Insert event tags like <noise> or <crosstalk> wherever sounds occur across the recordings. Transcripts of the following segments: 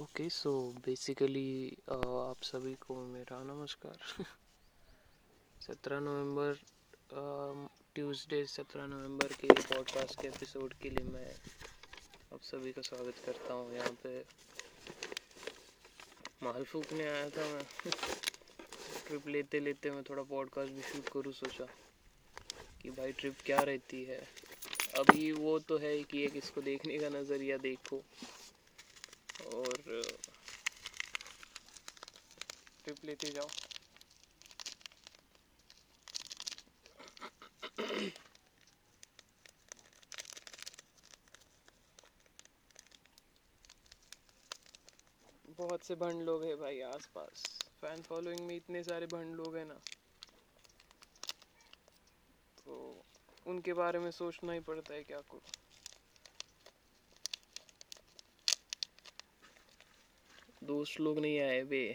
Okay so basically आप सभी को मेरा नमस्कार। <laughs> सत्रह नवंबर ट्यूसडे सत्रह नवंबर के पॉडकास्ट के एपिसोड के लिए मैं आप सभी का स्वागत करता हूँ। यहाँ पे माल फूकने आया था मैं। <laughs> ट्रिप लेते लेते मैं थोड़ा पॉडकास्ट भी शूट करूँ, सोचा कि भाई ट्रिप क्या रहती है। अभी वो तो है कि एक इसको देखने का नज़रिया देखो। और ट्रिप लेते जाओ। बहुत से भंड लोग हैं भाई आसपास। फ़ैन फॉलोइंग में इतने सारे भंड लोग हैं ना। तो उनके बारे में सोचना ही पड़ता है क्या करूँ। दोस्त लोग नहीं आए वे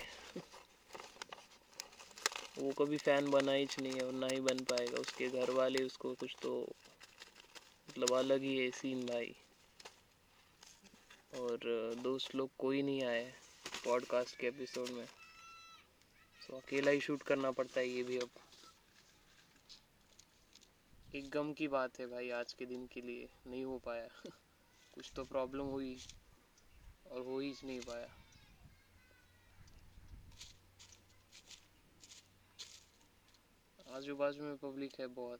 वो कभी फ़ैन बना ही नहीं है और ना ही बन पाएगा। उसके घर वाले उसको कुछ तो मतलब अलग ही है सीन भाई। और, दोस्त लोग कोई नहीं आए पॉडकास्ट के एपिसोड में। तो अकेला ही शूट करना पड़ता है ये भी अब। एक गम की बात है भाई आज के दिन के लिए। नहीं हो पाया। <laughs> कुछ तो प्रॉब्लम हुई और हो ही नहीं पाया। आजू बाजू में पब्लिक है बहुत।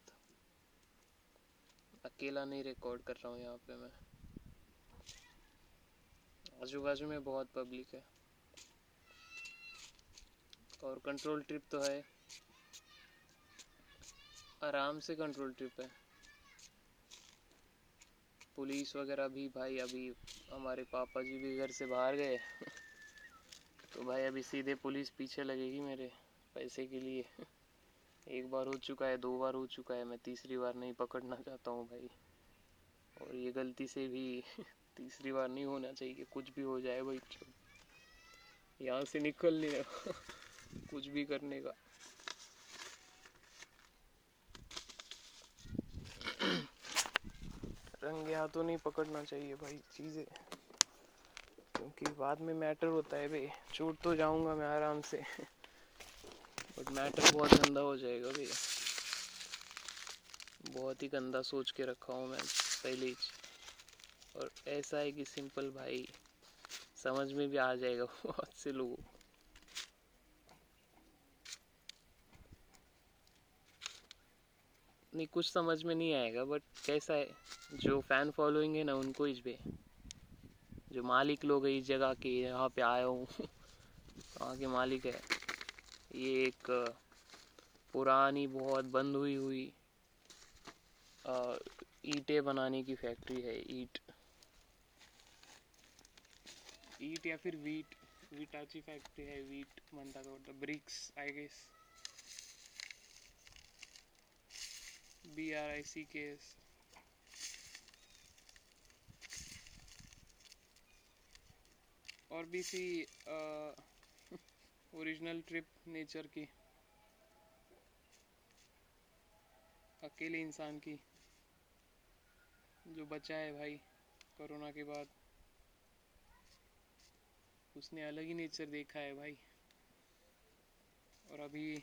अकेला नहीं रिकॉर्ड कर रहा हूँ यहाँ पे मैं। आजू बाजू में बहुत पब्लिक है। और कंट्रोल ट्रिप तो है। आराम से कंट्रोल ट्रिप है। पुलिस वगैरह भी भाई अभी हमारे पापा जी भी घर से बाहर गए। <laughs> तो भाई अभी सीधे पुलिस पीछे लगेगी मेरे पैसे के लिए। <laughs> एक बार हो चुका है, दो बार हो चुका है, मैं तीसरी बार नहीं पकड़ना चाहता हूँ भाई। और ये गलती से भी <laughs> तीसरी बार नहीं होना चाहिए कुछ भी हो जाए भाई। यहाँ से निकल निकलने <laughs> कुछ भी करने का। रंगे हाथों नहीं पकड़ना चाहिए भाई, चीज़ें। क्योंकि बाद में मैटर होता है भाई छूट तो जाऊँगा मैं आराम से। <laughs> बट मैटर बहुत गंदा हो जाएगा भैया। बहुत ही गंदा सोच के रखा हूँ मैं पहले और ऐसा है कि सिंपल भाई, समझ में भी आ जाएगा <laughs> बहुत से लोगों नहीं, कुछ समझ में नहीं आएगा बट कैसा है, जो फ़ैन फॉलोइंग है ना, उनको इस पे। जो मालिक लोग है इस जगह के, यहाँ पे आया हूँ। <laughs> वहाँ के मालिक है? ये एक, पुरानी, बहुत बंद हुई हुई ईंटें बनाने की फैक्ट्री है, ईट। ईट या फिर वीट, वीटाची फॅक्टरी आहे वीट म्हणतात वाटतं bricks I guess B R I C K S और भी सी ओरिजिनल ट्रिप नेचर की। अकेले इंसान की। जो बचा है भाई, कोरोना के बाद। उसने अलग ही नेचर देखा है भाई। और अभी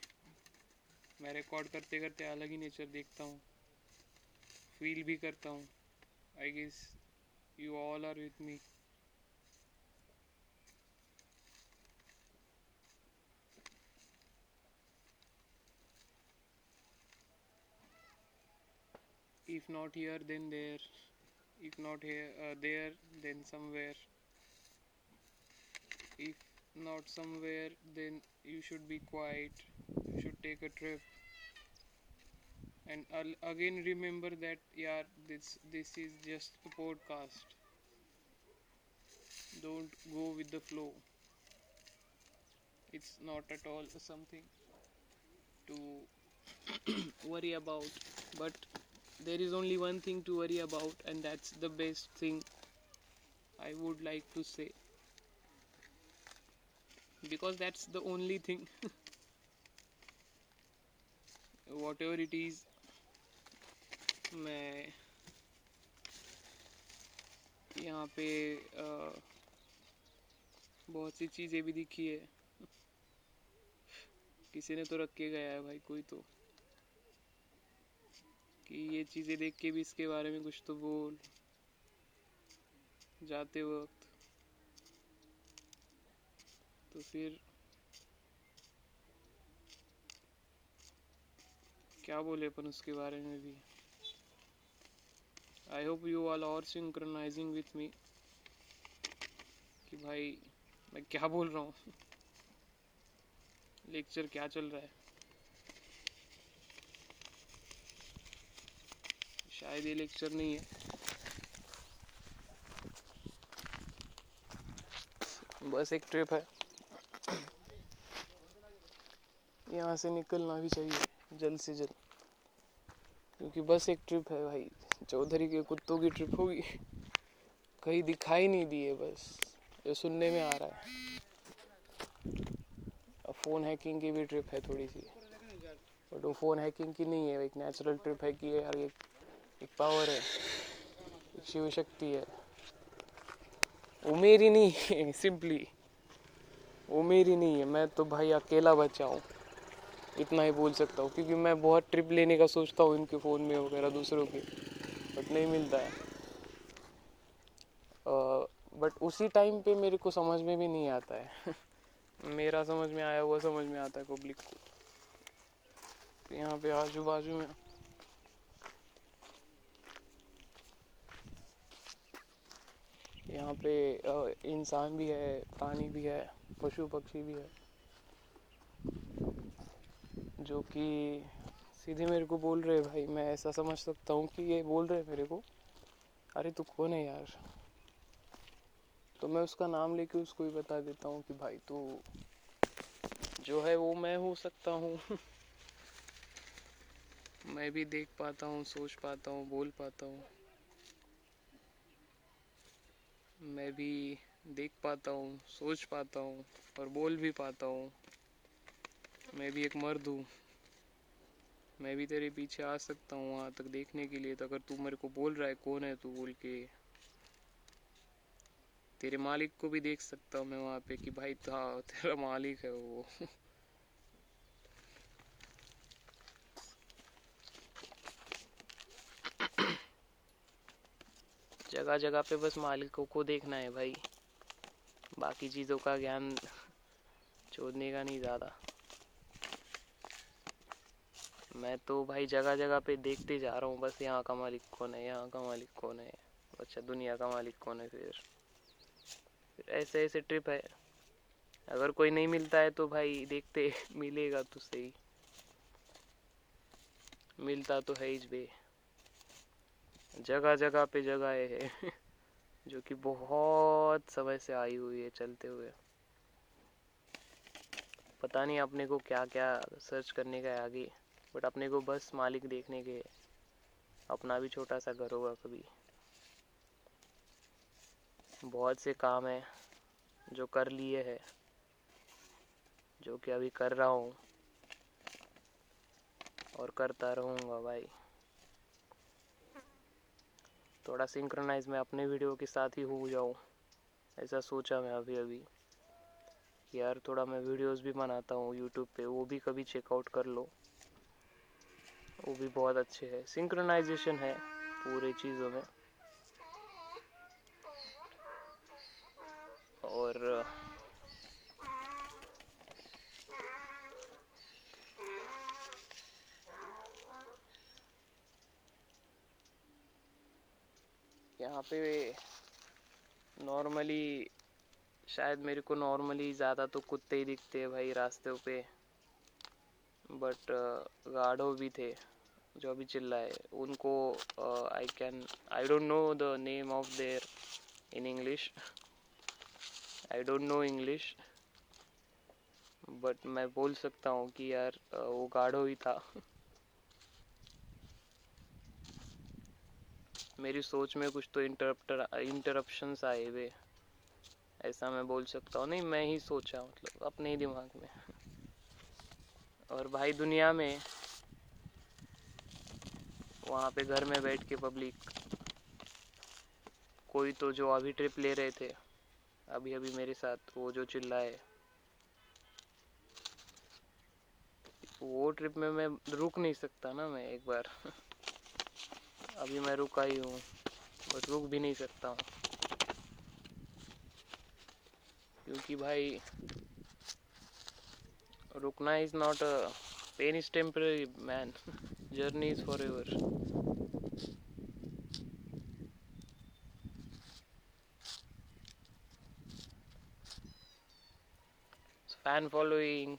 मैं रिकॉर्ड करते करते अलग ही नेचर देखता हूँ। फील भी करता हूँ। I guess you all are with me if not here then there. If not here uh, there then somewhere. If not somewhere then you should be quiet. You should take a trip. And I'll again remember that yeah this this is just a podcast. Don't go with the flow. It's not at all something to <coughs> worry about. But there is only one thing to worry about and that's the best thing i would like to say because that's the only thing whatever it is मैं यहाँ पे बहुत सी चीज़ें भी दिखी है किसी ने तो रख के गया है भाई कोई तो कि ये चीज़ें देख के भी इसके बारे में कुछ तो बोल। जाते वक्त। तो फिर क्या बोले अपन उसके बारे में भी? I hope you all are synchronising with me कि भाई, मैं क्या बोल रहा हूँ? <laughs> लेक्चर क्या चल रहा है? शायद ये लेक्चर नहीं है। बस एक ट्रिप है। यहाँ से निकलना भी चाहिए, जल्द से जल्द। क्योंकि बस एक ट्रिप है भाई। चौधरी के कुत्तों की ट्रिप होगी। कहीं दिखाई नहीं दी है बस। ये सुनने में आ रहा है। अब फ़ोन हैकिंग की भी ट्रिप है थोड़ी सी। बट वो फ़ोन हैकिंग की नहीं है। एक नेचुरल ट्रिप है कि यार एक एक पावर है एक शिव शक्ति है। वो मेरी नहीं है सिंपली वो मेरी नहीं है। मैं तो भाई अकेला बचा हूँ। इतना ही बोल सकता हूँ क्योंकि मैं बहुत ट्रिप लेने का सोचता हूँ इनके फ़ोन में वगैरह दूसरों के। बट नहीं मिलता है। बट uh, उसी टाइम पे मेरे को समझ में भी नहीं आता है। <laughs> मेरा समझ में आया हुआ समझ में आता है पब्लिक को। तो यहाँ पे आजू बाजू में यहाँ पे इंसान भी है, प्राणी भी है, पशु पक्षी भी है। जो कि सीधे मेरे को बोल रहे भाई, मैं ऐसा समझ सकता हूँ कि ये बोल रहे मेरे को। अरे, तू कौन है यार? तो मैं उसका नाम लेके उसको ही बता देता हूँ कि, भाई, तू जो है, वो मैं हो सकता हूँ। <laughs> मैं भी देख पाता हूँ, सोच पाता हूँ, बोल पाता हूँ। मैं भी देख पाता हूँ, सोच पाता हूँ और बोल भी पाता हूँ। मैं भी एक मर्द हूँ। मैं भी तेरे पीछे आ सकता हूँ वहाँ तक देखने के लिए। तो अगर तू मेरे को बोल रहा है, कौन है तू बोल के? तेरे मालिक को भी देख सकता हूँ मैं वहाँ पे कि भाई था, तेरा मालिक है वो। जगह जगह पे बस मालिकों को देखना है भाई। बाकी चीज़ों का ज्ञान छोड़ने का नहीं ज़्यादा। मैं तो भाई जगह जगह पे देखते जा रहा हूँ, बस यहाँ का मालिक कौन है, यहाँ का मालिक कौन है अच्छा दुनिया का मालिक कौन है फिर। ऐसे ऐसे ट्रिप है। अगर कोई नहीं मिलता है तो भाई देखते, मिलेगा तो सही। मिलता तो है ही बे। जगह जगह पे जगह है, <laughs> जो कि बहुत समय से आई हुई है चलते हुए। पता नहीं अपने को क्या क्या सर्च करने का है आगे बट अपने को बस मालिक देखने के, अपना भी छोटा सा घर होगा कभी। बहुत से काम है, जो कर लिए है, जो कि अभी कर रहा हूँ, और करता रहूँगा भाई। थोड़ा सिंक्रोनाइज मैं अपने वीडियो के साथ ही हो जाऊँ, ऐसा सोचा मैं अभी अभी। यार थोड़ा मैं वीडियोस भी बनाता हूँ यूट्यूब पे, वो भी कभी चेकआउट कर लो। वो भी बहुत अच्छे है। सिंक्रोनाइजेशन है पूरे चीज़ों में। और यहाँ पे नॉर्मली शायद मेरे को नॉर्मली ज़्यादा तो कुत्ते ही दिखते हैं भाई रास्ते पे। बट गाढ़ो भी थे, जो अभी चिल्लाए। उनको I can I don't know the name of their in English I don't know English but मैं बोल सकता हूँ कि यार वो गाढ़ो ही था। <laughs> मेरी सोच में कुछ तो इंटरप्टर इंटरप्शंस आए हुए। ऐसा मैं बोल सकता हूँ। नहीं, मैं ही सोचा मतलब अपने ही दिमाग में। और भाई दुनिया में वहाँ पे घर में बैठ के पब्लिक कोई तो जो अभी ट्रिप ले रहे थे अभी अभी मेरे साथ वो जो चिल्लाए, वो ट्रिप में मैं रुक नहीं सकता ना मैं एक बार। <laughs> अभी मैं रुका ही हूँ बट रुक भी नहीं सकता हूँ। क्योंकि भाई, रुकना is not pain is temporary man journey is forever fan following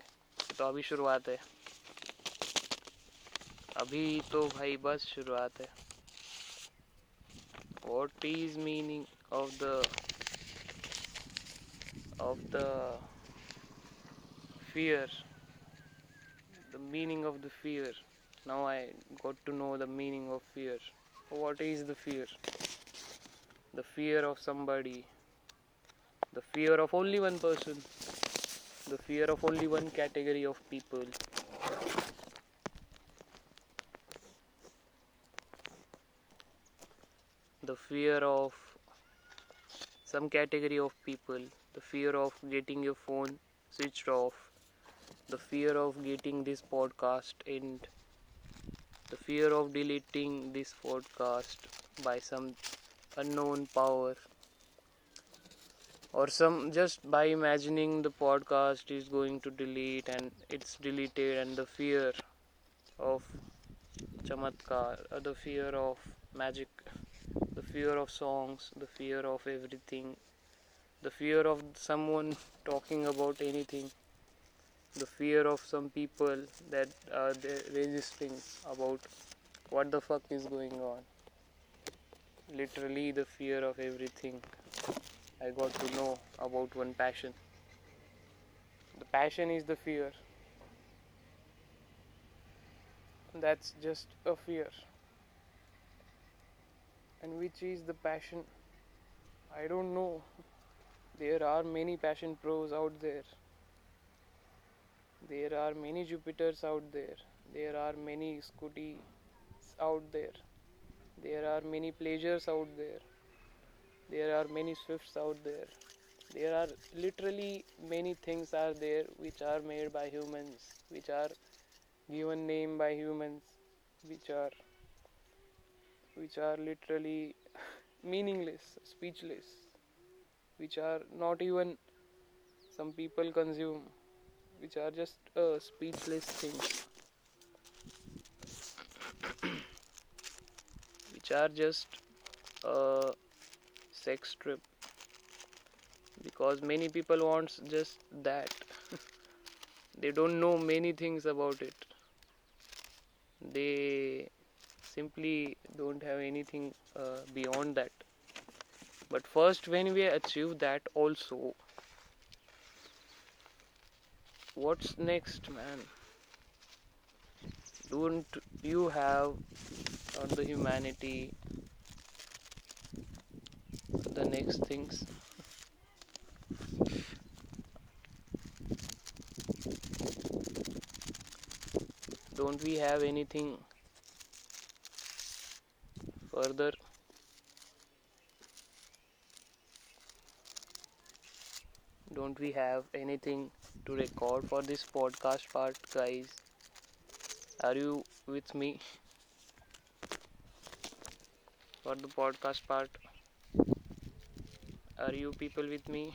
तो अभी शुरुआत है। अभी तो भाई बस शुरुआत है। What is meaning of the of the fear the meaning of the fear. Now i got to know the meaning of fear. What is the fear? The fear of somebody the fear of only one person the fear of only one category of people the fear of some category of people, the fear of getting your phone switched off, the fear of getting this podcast and the fear of deleting this podcast by some unknown power or some just by imagining the podcast is going to delete and it's deleted and the fear of chamatkar or the fear of magic fear of songs, the fear of everything, the fear of someone talking about anything, the fear of some people that are resisting about what the fuck is going on. Literally, the fear of everything. I got to know about one passion. The passion is the fear. That's just a fear and which is the passion? I don't know. There are many passion pros out there. There are many jupiters out there. There are many scooties out there. There are many pleasures out there. There are many swifts out there. There are literally many things are there which are made by humans which are given name by humans which are which are literally meaningless, speechless, which are not even some people consume, which are just uh, speechless things, <clears throat> which are just a sex trip. Because many people wants just that. <laughs> They don't know many things about it. They simply don't have anything uh, beyond that. But first when we achieve that also what's next man? Don't you have on the humanity the next things? Don't we have anything further don't we have anything to record for this podcast part guys? Are you with me? For the podcast part. Are you people with me?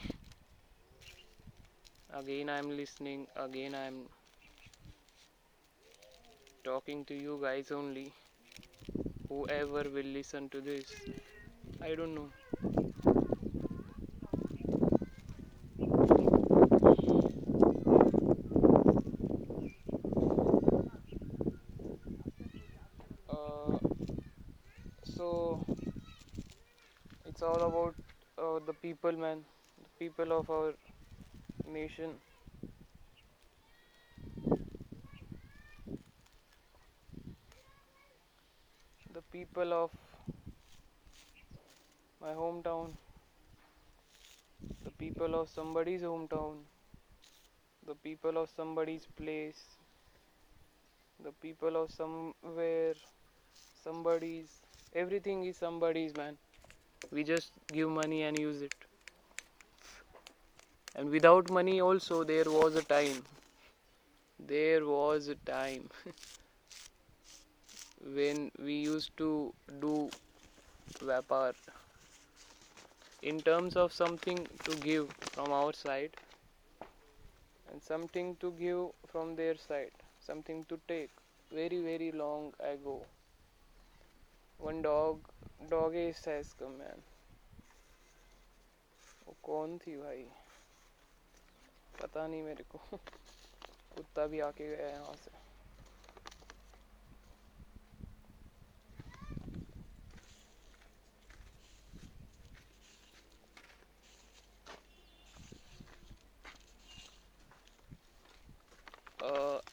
Again i'm listening. Again i'm talking to you guys only whoever will listen to this. I don't know. Uh, so it's all about uh, the people man. The people of our nation people of my hometown, the people of somebody's hometown, the people of somebody's place, the people of somewhere, somebody's, everything is somebody's, man. We just give money and use it. and without money also there was a time there was a time <laughs> when we used to do vapar in terms of something to give from our side and something to give from their side something to take very very long ago one dog dog is has come man वो कौन थी भाई पता नहीं मेरे को कुत्ता भी आके गया यहाँ से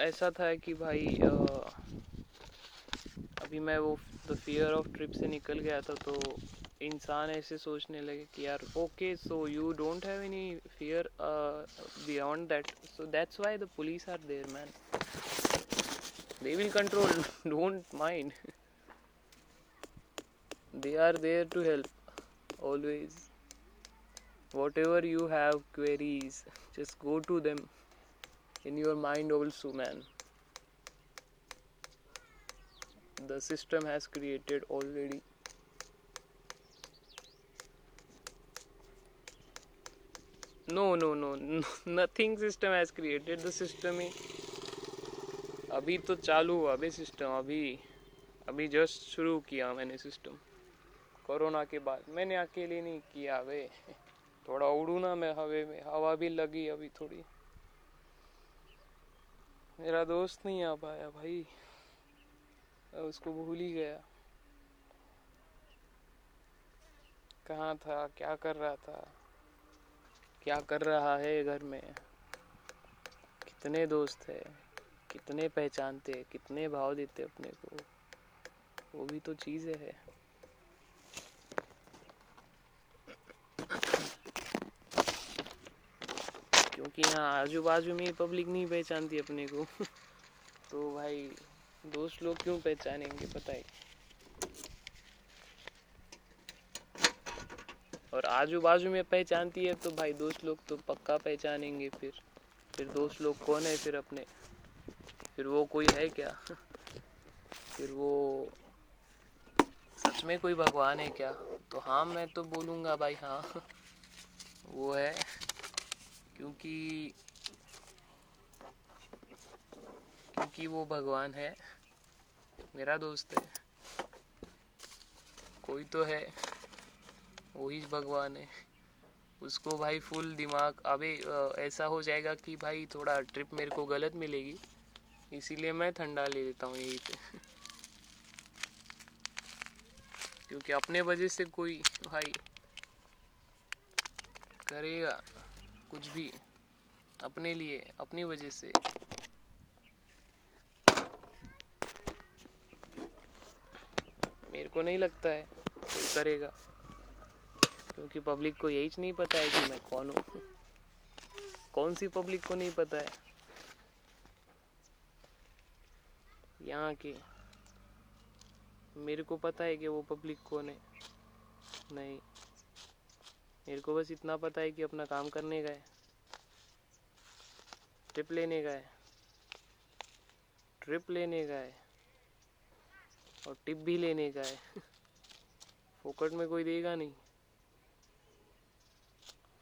ऐसा था कि भाई आ, अभी मैं वो द फियर ऑफ़ ट्रिप से निकल गया था तो इंसान ऐसे सोचने लगे कि यार okay so you don't have any fear beyond that so that's why the police are there man they will control don't mind they are there to help always whatever you have queries just go to them in your mind also man the system has created already no no no nothing system has created the system ही अभी तो चालू हुआ अभी system अभी अभी just शुरू किया मैंने सिस्टम कोरोना के बाद मैंने अकेले नहीं किया वे थोड़ा उड़ू ना मैं हवे में हवा भी लगी अभी थोड़ी मेरा दोस्त नहीं आ पाया भाई। उसको भूल ही गया। कहाँ था? क्या कर रहा था? क्या कर रहा है घर में? कितने दोस्त है? कितने पहचानते कितने भाव देते अपने को? वो भी तो चीज़ है। क्योंकि यहाँ आजू बाजू में पब्लिक नहीं पहचानती अपने को। <laughs> तो भाई, दोस्त लोग क्यों पहचानेंगे, पता है। और आजू बाजू में पहचानती है तो भाई, दोस्त लोग तो पक्का पहचानेंगे फिर। फिर दोस्त लोग कौन है फिर अपने? फिर वो कोई है क्या? <laughs> फिर वो सच में कोई भगवान है क्या? तो हाँ मैं तो बोलूँगा भाई हाँ। <laughs> वो है। क्योंकि क्योंकि वो भगवान है, मेरा दोस्त है, कोई तो है वही भगवान है। उसको भाई फुल दिमाग, अबे ऐसा हो जाएगा कि भाई थोड़ा ट्रिप मेरे को गलत मिलेगी, इसीलिए मैं ठंडा ले लेता हूँ यहीं पे। क्योंकि अपने वजह से कोई भाई करेगा। कुछ भी अपने लिए, अपनी वजह से। मेरे को नहीं लगता है कोई करेगा, क्योंकि पब्लिक को यही नहीं पता है कि मैं कौन हूँ। कौन सी पब्लिक को नहीं पता है? यहाँ की मेरे को पता है कि वो पब्लिक कौन है? नहीं। मेरे को बस इतना पता है कि अपना काम करने का है। ट्रिप लेने का है। ट्रिप लेने का है। और टिप भी लेने का है। फोकट में कोई देगा नहीं।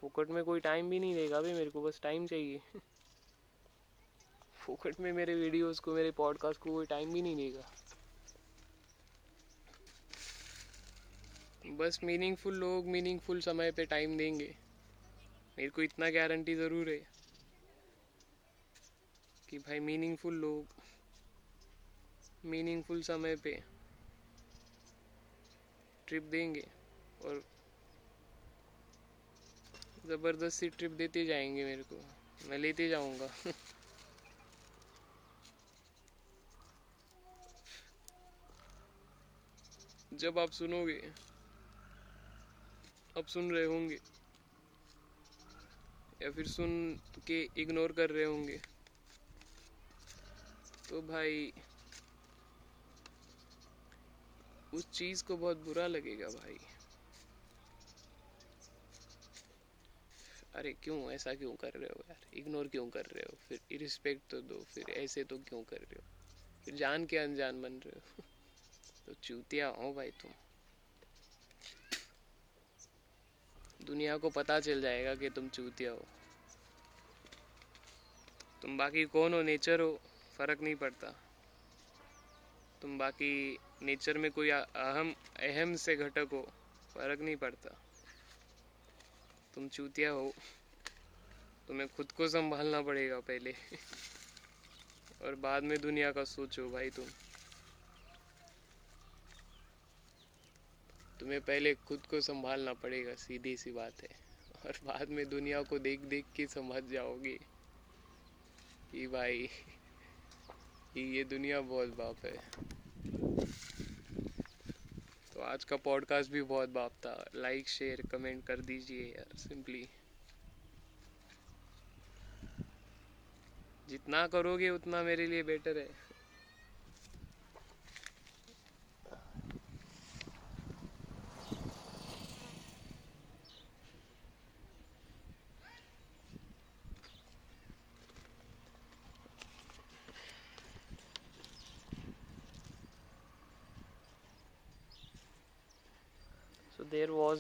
फोकट में कोई टाइम भी नहीं देगा भाई मेरे को, बस टाइम चाहिए। फोकट में मेरे वीडियोस को, मेरे पॉडकास्ट को कोई टाइम भी नहीं देगा। बस मीनिंगफुल लोग मीनिंगफुल समय पे टाइम देंगे। मेरे को इतना गारंटी ज़रूर है कि भाई मीनिंगफुल लोग मीनिंगफुल समय पे ट्रिप देंगे और ज़बरदस्ती ट्रिप देते जाएँगे मेरे को। मैं लेते जाऊँगा। <laughs> जब आप सुनोगे अब सुन रहे होंगे। या फिर सुन के इग्नोर कर रहे होंगे। तो भाई, उस चीज़ को बहुत बुरा लगेगा भाई। अरे क्यों, ऐसा क्यों कर रहे हो यार? इग्नोर क्यों कर रहे हो? फिर इरिस्पेक्ट तो दो, फिर ऐसे तो क्यों कर रहे हो? फिर जान के अनजान बन रहे हो। <laughs> तो चूतिया हो भाई तुम। दुनिया को पता चल जाएगा कि तुम चूतिया हो। तुम बाकी कौन हो? नेचर हो, फ़र्क नहीं पड़ता। तुम बाकी नेचर में कोई अहम अहम से घटक हो, फ़र्क नहीं पड़ता। तुम चूतिया हो, तुम्हें खुद को संभालना पड़ेगा पहले। <laughs> और बाद में दुनिया का सोचो भाई तुम। तुम्हें पहले खुद को संभालना पड़ेगा, सीधी सी बात है। और बाद में दुनिया को देख देख के समझ जाओगे कि भाई ये दुनिया बहुत बाप है। तो आज का पॉडकास्ट भी बहुत बाप था। लाइक शेयर कमेंट कर दीजिए यार सिंपली जितना करोगे, उतना मेरे लिए बेटर है।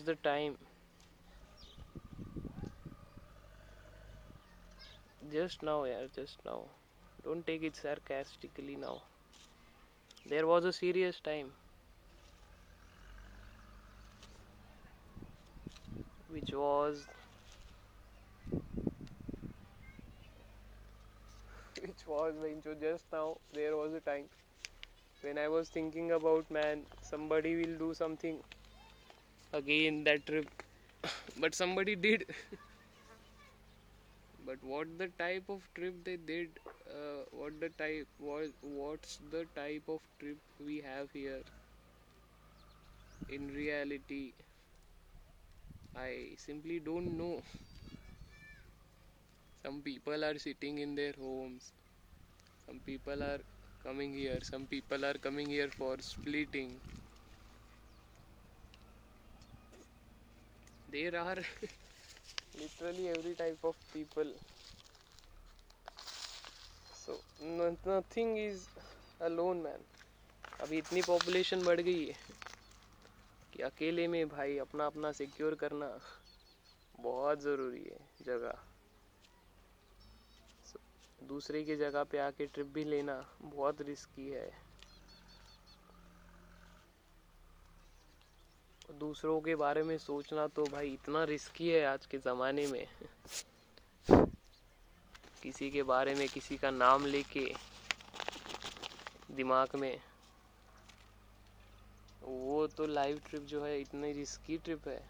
Was the time. Just now yeah just now. Don't take it sarcastically now. There was a serious time which was <laughs> which was so just now there was a time when i was thinking about man somebody will do something again that trip. But somebody did. But what the type of trip they did uh, what the type was what's the type of trip we have here? In reality i simply don't know. Some people are sitting in their homes. Some people are coming here. Some people are coming here for splitting there are literally every type of people. So no, nothing is alone man. अभी इतनी population बढ़ गई है कि अकेले में भाई अपना अपना सिक्योर करना बहुत ज़रूरी है जगह। दूसरे की जगह पे आके ट्रिप भी लेना बहुत रिस्की है। दूसरों के बारे में सोचना तो भाई इतना रिस्की है आज के ज़माने में। किसी के बारे में किसी का नाम लेके, दिमाग में। वो तो लाइव ट्रिप जो है, इतनी रिस्की ट्रिप है।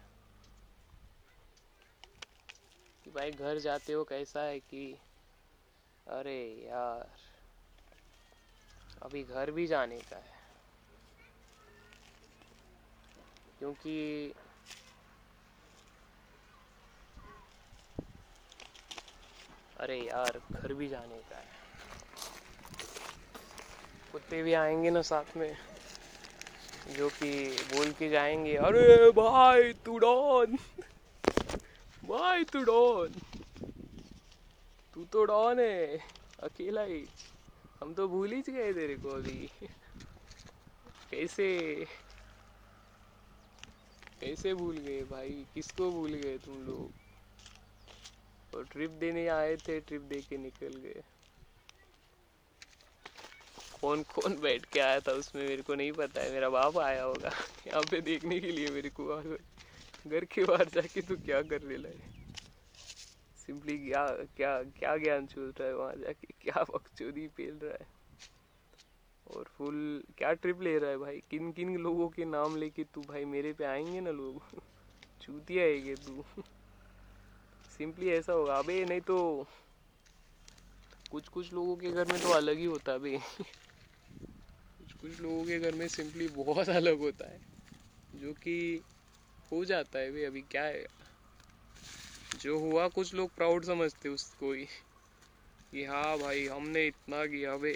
कि भाई घर जाते हो कैसा है कि, अरे यार, अभी घर भी जाने का है। क्योंकि अरे यार, घर भी जाने का है। कुत्ते भी आएँगे ना साथ में, जो कि बोल के जाएँगे, अरे भाई, तू डॉन, भाई, तू डॉन, तू तो डॉन है, अकेला ही, हम तो भूल ही गए तेरे को अभी, <laughs> कैसे? कैसे भूल गए भाई? किसको भूल गए तुम लोग? और ट्रिप देने आए थे ट्रिप दे के निकल गए। कौन कौन बैठ के आया था उसमें? मेरे को नहीं पता है। मेरा बाप आया होगा। <laughs> यहाँ पे देखने के लिए मेरे को घर के बाहर जाके तू क्या कर ले है सिंपली क्या क्या क्या ज्ञान चल रहा है वहाँ जाके? क्या बकचोदी पेल रहा है? और फुल, क्या ट्रिप ले रहा है भाई? किन किन लोगों के नाम लेके तू भाई मेरे पे आएँगे ना लोग? <laughs> चूतिया है तू। सिंपली ऐसा होगा। अबे, नहीं तो कुछ कुछ लोगों के घर में तो अलग ही होता है कुछ कुछ लोगों के घर में सिंपली बहुत अलग होता है। जो कि हो जाता है भाई अभी क्या है? जो हुआ, कुछ लोग प्राउड समझते उसको ही। कि हाँ भाई, हमने इतना किया बे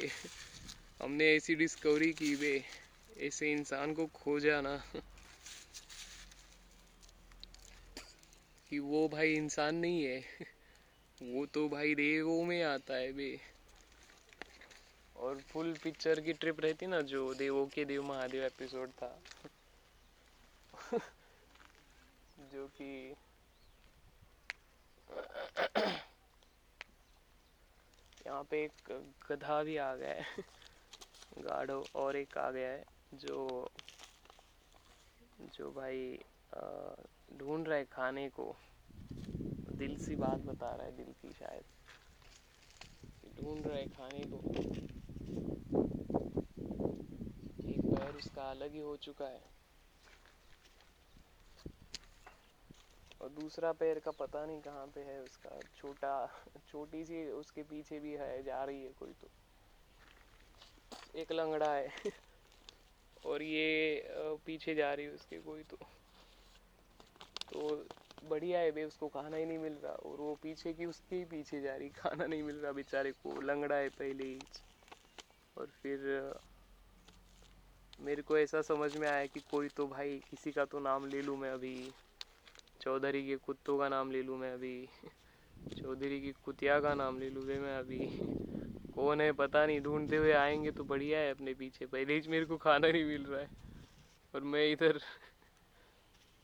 हमने ऐसी डिस्कवरी की बे। ऐसे इंसान को खोजा ना। कि वो भाई इंसान नहीं है। वो तो भाई देवों में आता है बे। और फुल पिक्चर की ट्रिप रहती ना जो देवों के देव महादेव एपिसोड था। जो कि यहाँ पे एक गधा भी आ गया है। गाढ़ो और एक आ गया है, जो जो भाई ढूंढ रहा है खाने को। दिल सी बात बता रहा है, दिल की शायद। ढूंढ रहा है खाने को। एक पैर उसका अलग ही हो चुका है। और दूसरा पैर का पता नहीं कहाँ पे है उसका, छोटा, छोटी सी उसके पीछे भी है, जा रही है कोई तो। एक लंगड़ा है। और ये पीछे जा रही है उसके कोई तो। तो बढ़िया है बे, उसको खाना ही नहीं मिल रहा। और वो पीछे की उसके ही पीछे जा रही, खाना नहीं मिल रहा बेचारे को। लंगड़ा है पहले ही। और फिर, मेरे को ऐसा समझ में आया कि कोई तो भाई, किसी का तो नाम ले लूँ मैं अभी। चौधरी के कुत्तों का नाम ले लूँ मैं अभी। चौधरी की कुतिया का नाम ले लूँ मैं अभी। कौन है, पता नहीं, ढूंढते हुए आएँगे तो बढ़िया है अपने पीछे। पहले ही मेरे को खाना नहीं मिल रहा है। और मैं इधर,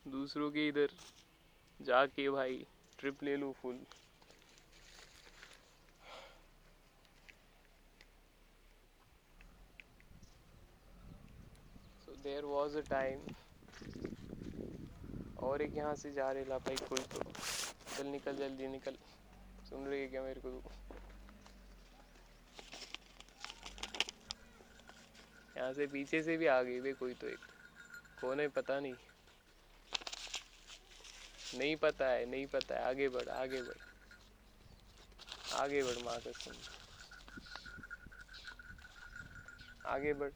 दूसरों के इधर जाके भाई ट्रिप ले लूँ full so, there was a time, और एक यहाँ से जा रहे ला भाई कोई तो। चल निकल, जल्दी निकल। सुन रही है क्या मेरे को? यहाँ से पीछे से भी आ गई भाई कोई तो एक। कौन है पता नहीं। नहीं पता है, नहीं पता है। आगे बढ़ आगे बढ़। आगे बढ़ माँ कसम आगे बढ़।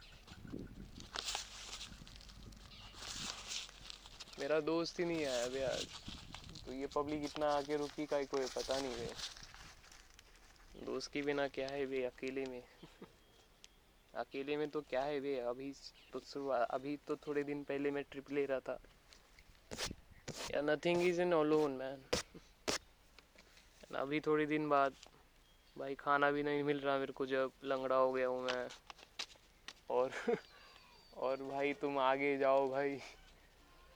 मेरा दोस्त ही नहीं आया अभी आज। तो ये पब्लिक इतना आगे रुकी का ही कोई पता नहीं है। दोस्त के बिना क्या है वे अकेले में? अकेले में तो क्या है वे? अभी तो अभी तो थोड़े दिन पहले मैं ट्रिप ले रहा था। या nothing is in alone man अभी थोड़े दिन बाद भाई खाना भी नहीं मिल रहा मेरे को, जब लंगड़ा हो गया हूँ मैं। और <laughs> और भाई तुम आगे जाओ भाई।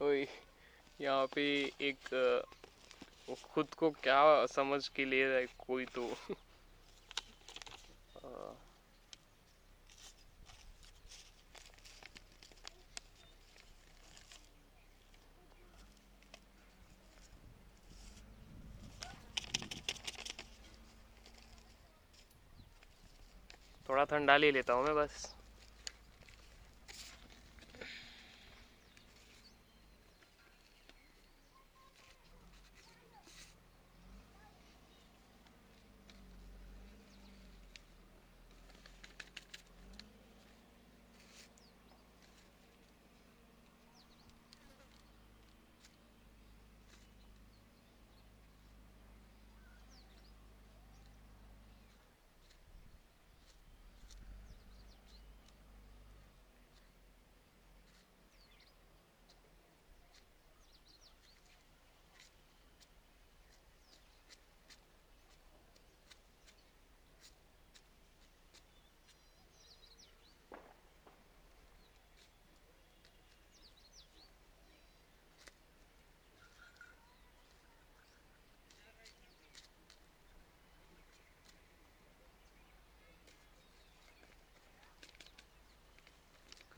ओए, यहाँ पे एक खुद को क्या समझ के ले रहा है कोई तो। थोड़ा डाल ही लेता हूँ मैं बस।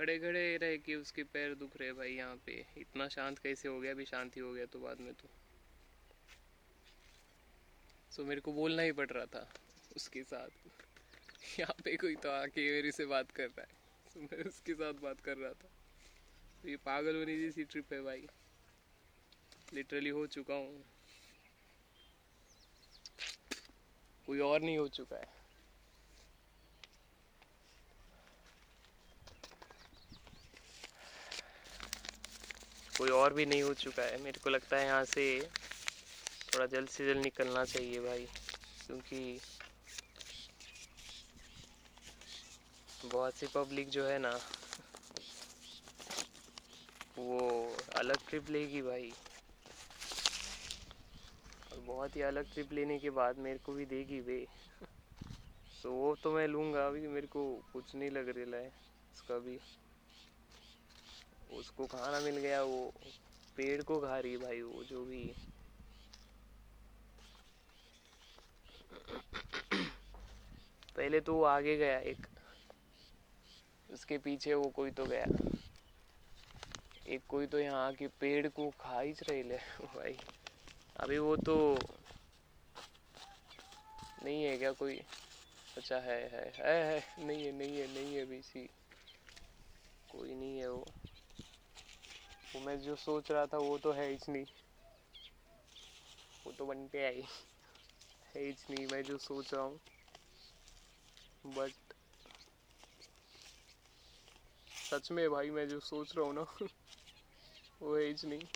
खड़े खड़े रह के उसके पैर दुख रहे भाई यहाँ पे। इतना शांत कैसे हो गया? अभी शांति हो गया तो बाद में तो। सो मेरे को बोलना ही पड़ रहा था उसके साथ। यहाँ पे कोई तो आके मेरे से बात कर रहा है। तो मैं उसके साथ बात कर रहा था। तो ये पागल होने जैसी ट्रिप है भाई। लिटरली हो चुका हूँ। कोई और नहीं हो चुका है। कोई और भी नहीं हो चुका है। मेरे को लगता है यहाँ से थोड़ा जल्द से जल्द निकलना चाहिए भाई, क्योंकि बहुत सी पब्लिक जो है ना, वो अलग ट्रिप लेगी भाई। और बहुत ही अलग ट्रिप लेने के बाद मेरे को भी देगी वे। <laughs> तो वो तो मैं लूँगा, अभी मेरे को कुछ नहीं लग रहा है उसका भी। उसको खाना मिल गया, वो पेड़ को खा रही भाई, वो जो भी। पहले तो वो आगे गया एक। उसके पीछे वो कोई तो गया। एक कोई तो यहाँ आके पेड़ को खा ही रहे ले, भाई। अभी वो तो नहीं है क्या कोई? अच्छा है है है है, नहीं है नहीं है नहीं है बीसी कोई नहीं है वो। वो मैं जो सोच रहा था वो तो है ही नहीं। वो तो बनते आई। है ही नहीं, मैं जो सोच रहा हूँ। बट सच में भाई, मैं जो सोच रहा हूँ ना, <laughs> वो है ही नहीं।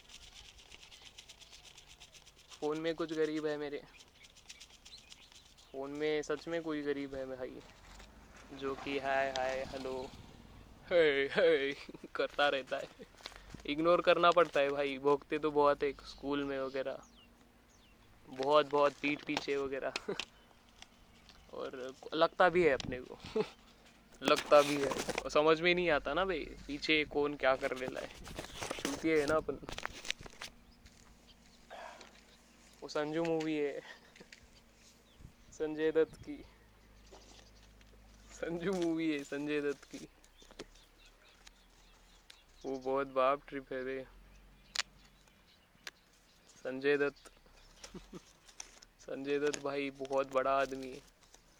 फ़ोन में कुछ गरीब है मेरे। फ़ोन में सच में कोई गरीब है भाई, जो कि हाय हाय, हेलो है है <laughs> करता रहता है। इग्नोर करना पड़ता है भाई। भोगते तो बहुत है स्कूल में वगैरह। बहुत बहुत पीठ पीछे वगैरह। <laughs> और लगता भी है अपने को। <laughs> लगता भी है। और समझ में नहीं आता ना भाई, पीछे कौन क्या कर ले है। छूती है ना अपन। वो संजू मूवी <laughs> है। संजय दत्त की। संजू मूवी है, संजय दत्त की। वो बहुत बाप ट्रिप है रे। संजय दत्त। संजय दत्त भाई बहुत बड़ा आदमी है।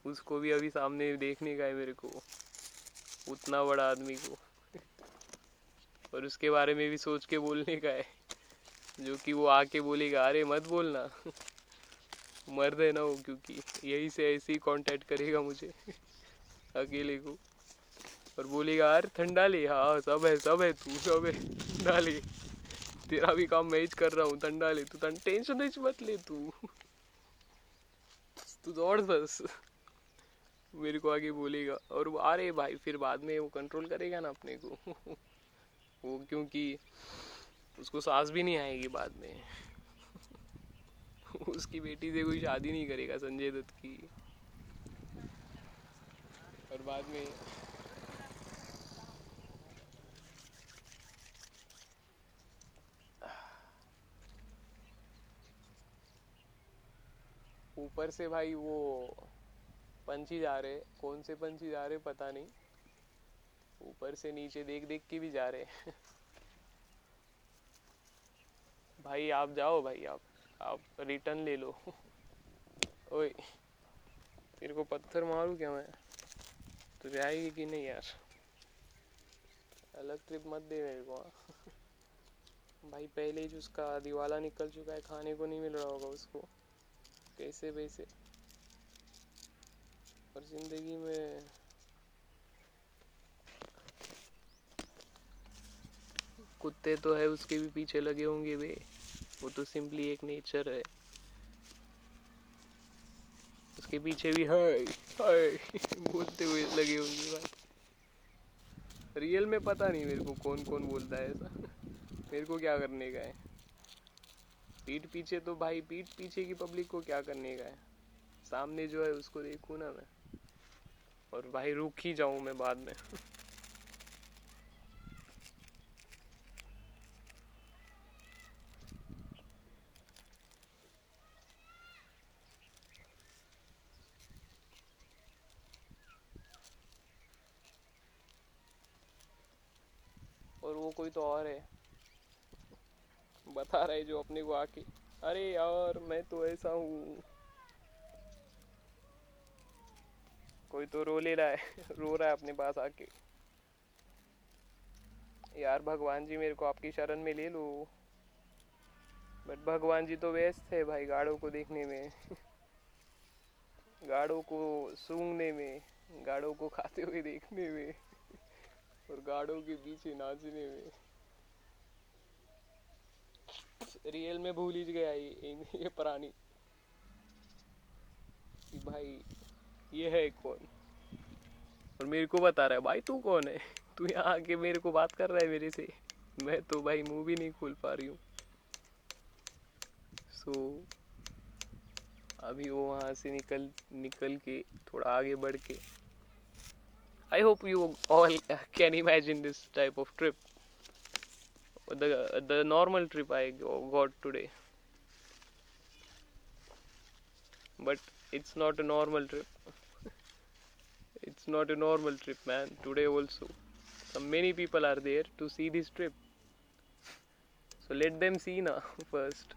उसको भी अभी सामने देखने का है मेरे को। उतना बड़ा आदमी को। और उसके बारे में भी सोच के बोलने का है। जो कि वो आके बोलेगा, अरे मत बोलना। मर्द है ना वो, क्योंकि यही से ऐसे ही कांटेक्ट करेगा मुझे, अकेले को। और बोलेगा यार ठंडा ले हाँ सब है सब है, तू सब है, ठंडा ले। तेरा भी काम मैं कर रहा हूँ, ठंडा ले, तू टेंशन नहीं, मत ले तू। तू दौड़ बस। मेरे को आगे बोलेगा, और वो, अरे भाई, फिर बाद में वो कंट्रोल करेगा ना अपने को। वो क्योंकि उसको सांस भी नहीं आएगी बाद में। उसकी बेटी से कोई शादी नहीं करेगा, संजय दत्त की। और बाद में ऊपर से भाई वो पंछी जा रहे, कौन से पंछी जा रहे पता नहीं। ऊपर से नीचे देख देख के भी जा रहे <laughs> भाई आप जाओ भाई, आप आप रिटर्न ले लो। <laughs> ओए, तेरे को पत्थर मारू क्या मैं? तो जाएगी कि नहीं यार? अलग ट्रिप मत दे मेरे को हाँ। <laughs> भाई पहले ही जो उसका दिवाला निकल चुका है, खाने को नहीं मिल रहा होगा उसको। कैसे वैसे? और ज़िंदगी में कुत्ते तो है, उसके भी पीछे लगे होंगे वे। वो तो सिंपली एक नेचर है। उसके पीछे भी हाय हाय बोलते हुए लगे होंगे भाई रियल में पता नहीं मेरे को कौन कौन बोलता है ऐसा। मेरे को क्या करने का है? पीठ पीछे तो भाई, पीठ पीछे की पब्लिक को क्या करने का है? सामने जो है, उसको देखू ना मैं। और भाई रुक ही जाऊँ मैं बाद में। और वो कोई तो और है। बता रहे जो अपने को। आके अरे यार, मैं तो ऐसा हूँ। कोई तो रो ले रहा है। <laughs> रो रहा है अपने पास आके। यार, भगवान जी मेरे को आपकी शरण में ले लो। बट भगवान जी तो व्यस्त है भाई गाड़ों को देखने में। <laughs> गाड़ों को सूंघने में, गाड़ों को खाते हुए देखने में। <laughs> और गाड़ों के पीछे नाचने में। रियल में भूल ही गया ये ये प्राणी भाई ये है कौन? और मेरे को बता रहा है भाई तू कौन है? तू यहाँ आके मेरे को बात कर रहा है मेरे से। मैं तो भाई मुँह भी नहीं खोल पा रही हूँ। सो so, अभी वो वहाँ से निकल निकल के थोड़ा आगे बढ़ के I hope you all can imagine this type of trip the the normal trip I got today. But it's not a normal trip. <laughs> It's not a normal trip man. Today also. Some many people are there to see this trip. So let them see now <laughs> first.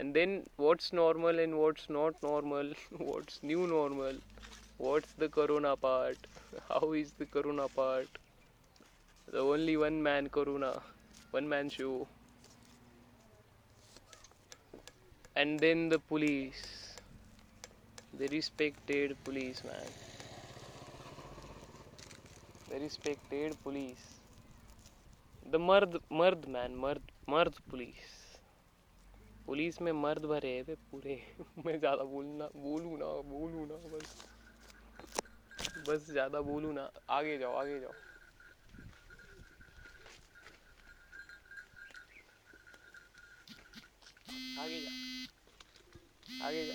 And then what's normal and what's not normal? <laughs> What's new normal? What's the corona part? How is the corona part the only one man corona one man show and then the police the respected police man the respected police the mard mard man mard mard police police में मर्द भरे हैं पूरे मैं ज़्यादा बोलना बोलूँ ना बोलूँ ना बस बस ज़्यादा बोलूँ ना आगे जाओ आगे जाओ आगे जा आगे जा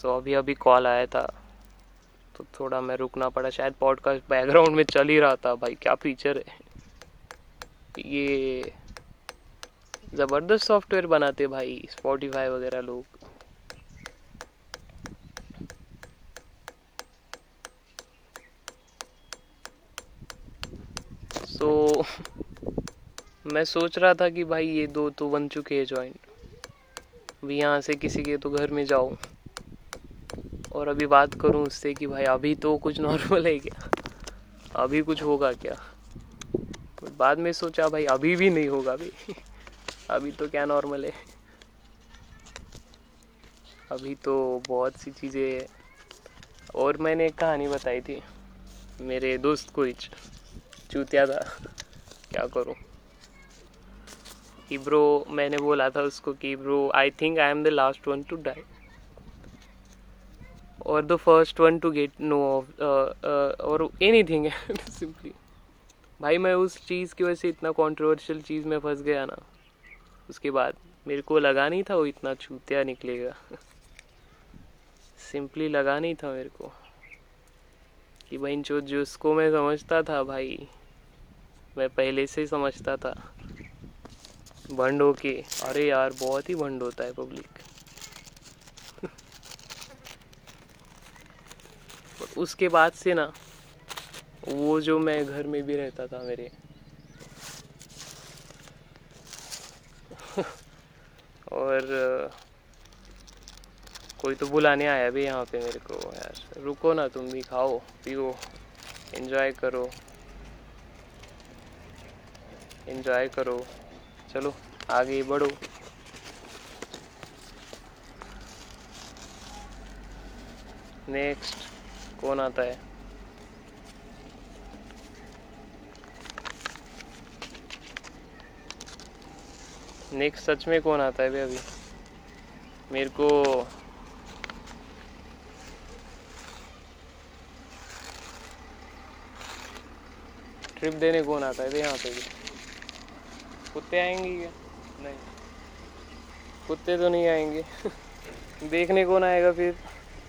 सो so, अभी अभी कॉल आया था। तो थोड़ा मैं रुकना पड़ा शायद पॉडकास्ट बैकग्राउंड में चल ही रहा था भाई क्या फीचर है? ये ज़बरदस्त सॉफ्टवेयर बनाते भाई स्पॉटिफाई वगैरह लोग। सो so, मैं सोच रहा था कि भाई ये दो तो बन चुके हैं जॉइंट भी यहाँ से किसी के तो घर में जाऊँ। और अभी बात करूँ उससे कि भाई अभी तो कुछ नॉर्मल है क्या? अभी कुछ होगा क्या? बाद में सोचा भाई अभी भी नहीं होगा अभी। अभी तो क्या नॉर्मल है? अभी तो बहुत सी चीज़ें और मैंने एक कहानी बताई थी मेरे दोस्त को चूतिया था क्या करूँ? कि ब्रो मैंने बोला था उसको कि bro I think I am the last one to die or the first one to get know of uh, uh, or anything <laughs> simply. भाई मैं उस चीज़ की वजह से इतना कंट्रोवर्शियल चीज़ में फंस गया ना। उसके बाद मेरे को लगा नहीं था वो इतना छूतिया निकलेगा। सिंपली लगा नहीं था मेरे को कि भाई जो जिसको मैं समझता था भाई मैं पहले से समझता था। भंड हो के अरे यार बहुत ही भंड होता है पब्लिक उसके बाद से ना, वो जो मैं घर में भी रहता था मेरे। <laughs> और, कोई तो बुलाने आया भी यहाँ पे मेरे को, यार। रुको ना, तुम भी खाओ, पियो एंजॉय करो। एंजॉय करो। चलो, आगे बढ़ो। नेक्स्ट कौन आता है? नेक्स्ट सच में कौन आता है अभी? मेरे को ट्रिप देने कौन आता है? यहाँ पे भी। कुत्ते आएँगे क्या? नहीं। कुत्ते तो नहीं आएँगे। <laughs> देखने कौन आएगा फिर?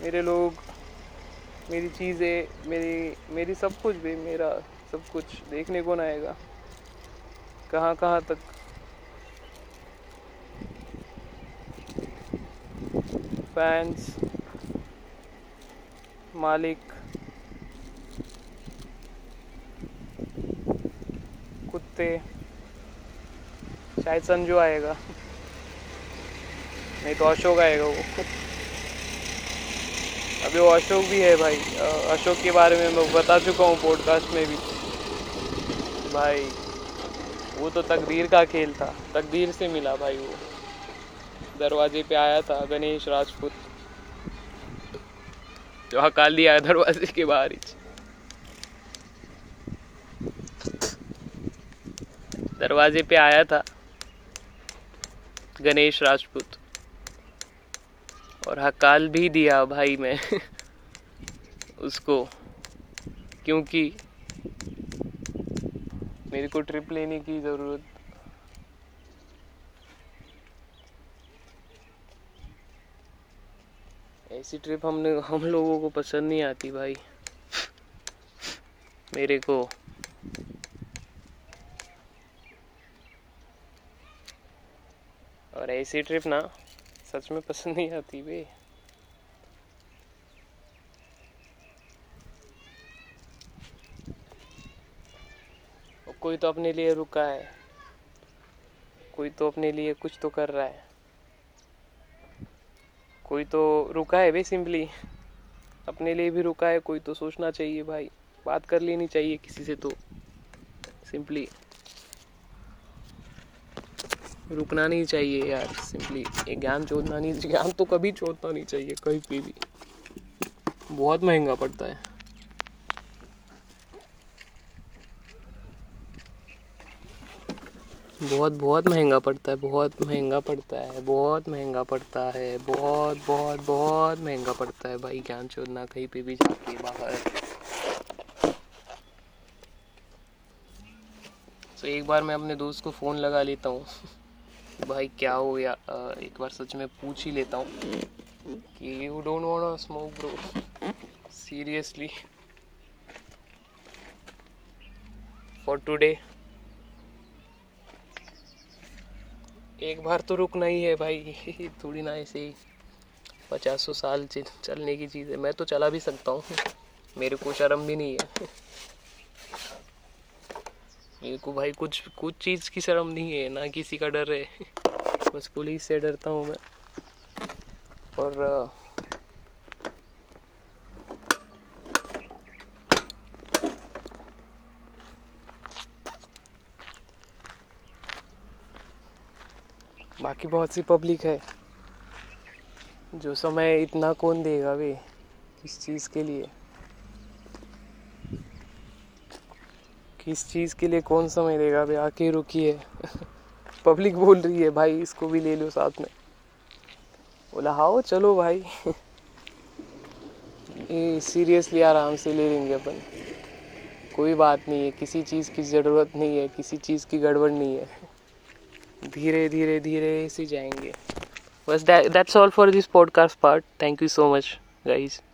मेरे लोग। मेरी चीज़ें, मेरी मेरी सब कुछ भी, मेरा सब कुछ देखने कौन आएगा। कहाँ कहाँ तक? फैंस मालिक, कुत्ते, शायद संजू आएगा। नहीं तो अशोक आएगा वो। अभी वो अशोक भी है भाई। अशोक के बारे में मैं बता चुका हूँ पॉडकास्ट में भी। भाई, वो तो तकदीर का खेल था। तकदीर से मिला भाई वो। दरवाजे पे आया था गणेश राजपूत। जो हकाल दिया दरवाजे के बाहर ही। दरवाजे पे आया था गणेश राजपूत। और हकाल भी दिया भाई मैं <laughs> उसको, क्योंकि मेरे को ट्रिप लेने की ज़रूरत। ऐसी ट्रिप हमने, हम लोगों को पसंद नहीं आती भाई। <laughs> मेरे को। और ऐसी ट्रिप ना सच में पसंद नहीं आती वे कोई तो अपने लिए रुका है। कोई तो अपने लिए कुछ तो कर रहा है। कोई तो रुका है वे सिंपली अपने लिए भी रुका है, कोई तो सोचना चाहिए भाई। बात कर लेनी चाहिए किसी से तो सिंपली रुकना नहीं चाहिए यार सिंपली ये ज्ञान चोदना नहीं, ज्ञान तो कभी चोदना नहीं चाहिए, कहीं पे भी। बहुत महँगा पड़ता है। बहुत बहुत महँगा पड़ता है, बहुत महँगा पड़ता है, बहुत महँगा पड़ता है, बहुत बहुत बहुत महँगा पड़ता है भाई ज्ञान चोदना कहीं पे भी जाके बाहर। तो एक बार मैं अपने दोस्त को फ़ोन लगा लेता हूँ। भाई, क्या हो गया? एक बार सच में पूछ ही लेता हूँ कि you don't want to smoke bro seriously for today एक बार तो रुकना ही है भाई। <laughs> थोड़ी ना ऐसे ही पचासों साल चलने की चीज़। है मैं तो चला भी सकता हूँ। मेरे को शर्म भी नहीं है। मेरे को भाई कुछ कुछ चीज़ की शर्म नहीं है, ना किसी का डर है। बस पुलिस से डरता हूँ मैं। और बाकी बहुत सी पब्लिक है, जो समय इतना कौन देगा वे किस चीज़ के लिए। किस चीज़ के लिए कौन समय देगा? भाई आके रुकी है। <laughs> पब्लिक बोल रही है, भाई, इसको भी ले लो साथ में। बोला हाओ चलो भाई। <laughs> ये सीरियसली आराम से ले लेंगे अपन। कोई बात नहीं है, किसी चीज़ की ज़रूरत नहीं है, किसी चीज़ की गड़बड़ नहीं है। <laughs> धीरे धीरे धीरे से जाएँगे। बस that's all for this podcast part thank you so much guys